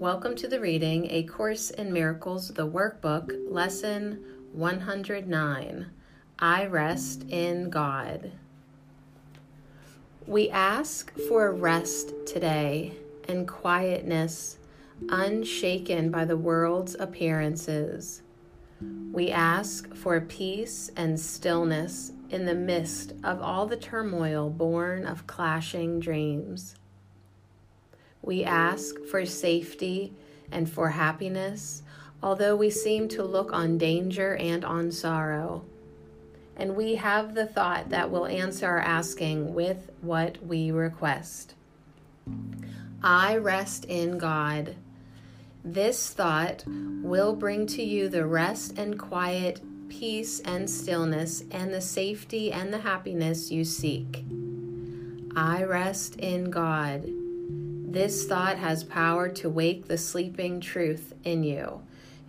Welcome to the reading A Course in Miracles, the workbook, lesson 109 I Rest in God. We ask for rest today and quietness, unshaken by the world's appearances. We ask for peace and stillness in the midst of all the turmoil born of clashing dreams. We ask for safety and for happiness, although we seem to look on danger and on sorrow. And we have the thought that will answer our asking with what we request. I rest in God. This thought will bring to you the rest and quiet, peace and stillness, and the safety and the happiness you seek. I rest in God. This thought has power to wake the sleeping truth in you,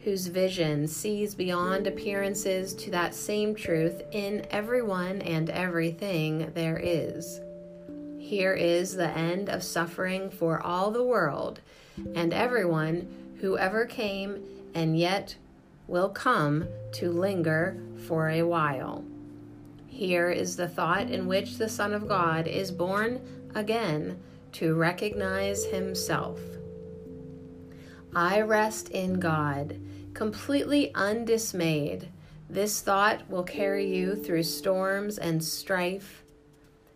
whose vision sees beyond appearances to that same truth in everyone and everything there is. Here is the end of suffering for all the world and everyone who ever came and yet will come to linger for a while. Here is the thought in which the Son of God is born again to recognize himself. I rest in God, completely undismayed. This thought will carry you through storms and strife,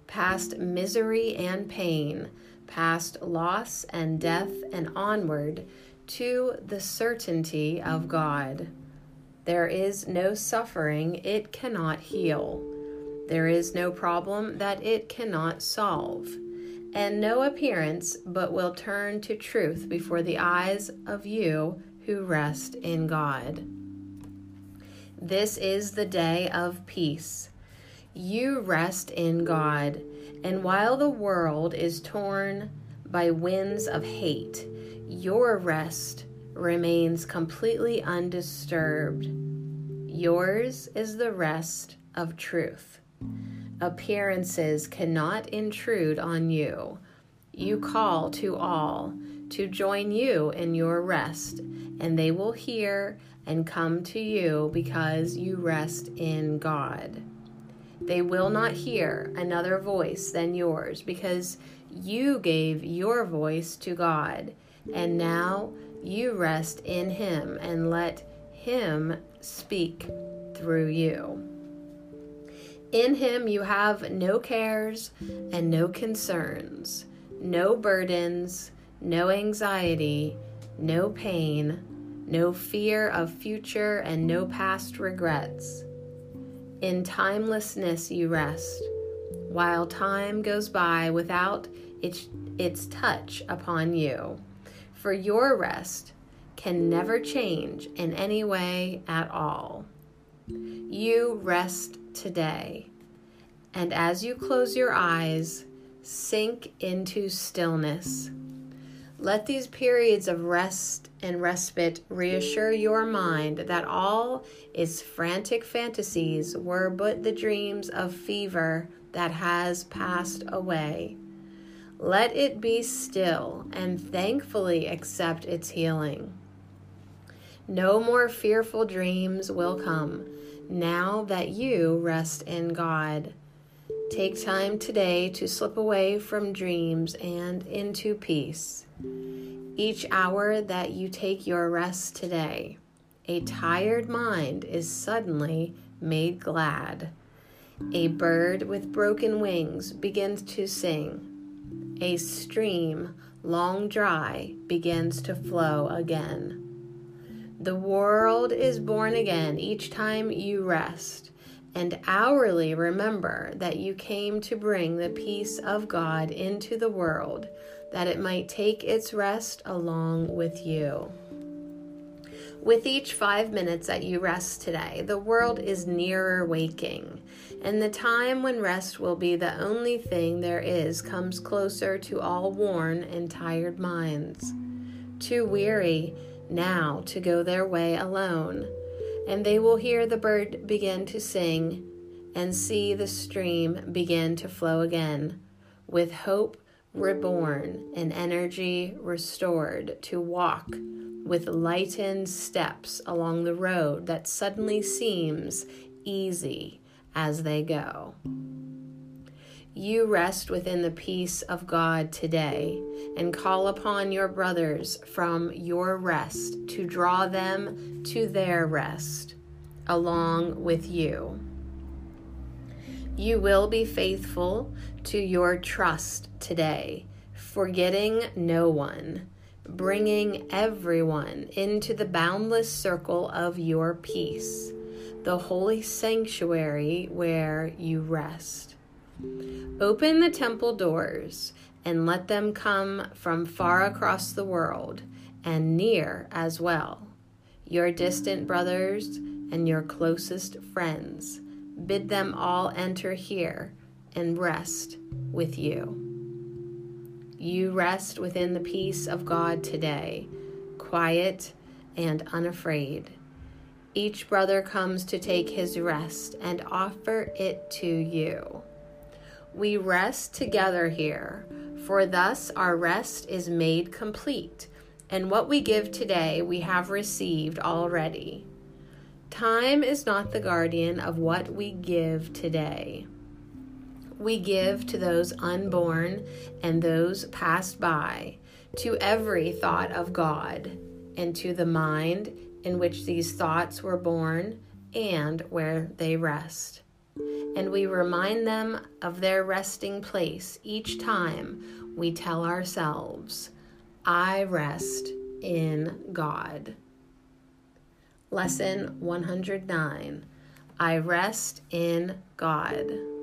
past misery and pain, past loss and death, and onward to the certainty of God. There is no suffering it cannot heal. There is no problem that it cannot solve and no appearance, but will turn to truth before the eyes of you who rest in God. This is the day of peace. You rest in God, and while the world is torn by winds of hate, your rest remains completely undisturbed. Yours is the rest of truth. Appearances cannot intrude on you. You call to all to join you in your rest, and they will hear and come to you because you rest in God. They will not hear another voice than yours because you gave your voice to God, and now you rest in Him and let Him speak through you. In him you have no cares and no concerns, no burdens, no anxiety, no pain, no fear of future, and no past regrets. In timelessness you rest, while time goes by without its, its touch upon you. For your rest can never change in any way at all. You rest today. And as you close your eyes, sink into stillness. Let these periods of rest and respite reassure your mind that all its frantic fantasies were but the dreams of fever that has passed away. Let it be still and thankfully accept its healing. No more fearful dreams will come now that you rest in God. Take time today to slip away from dreams and into peace. Each hour that you take your rest today, a tired mind is suddenly made glad. A bird with broken wings begins to sing. A stream, long dry, begins to flow again. The world is born again each time you rest, and hourly remember that you came to bring the peace of God into the world, that it might take its rest along with you. With each five minutes that you rest today, the world is nearer waking, and the time when rest will be the only thing there is comes closer to all worn and tired minds. Too weary, now to go their way alone, and they will hear the bird begin to sing and see the stream begin to flow again, with hope reborn and energy restored to walk with lightened steps along the road that suddenly seems easy as they go. You rest within the peace of God today and call upon your brothers from your rest to draw them to their rest along with you. You will be faithful to your trust today, forgetting no one, bringing everyone into the boundless circle of your peace, the holy sanctuary where you rest. Open the temple doors and let them come from far across the world and near as well. Your distant brothers and your closest friends. Bid them all enter here and rest with you. You rest within the peace of God today, quiet and unafraid. Each brother comes to take his rest and offer it to you. We rest together here, for thus our rest is made complete, and what we give today we have received already. Time is not the guardian of what we give today. We give to those unborn and those passed by, to every thought of God, and to the mind in which these thoughts were born and where they rest. And we remind them of their resting place each time we tell ourselves, I rest in God. Lesson 109 I rest in God.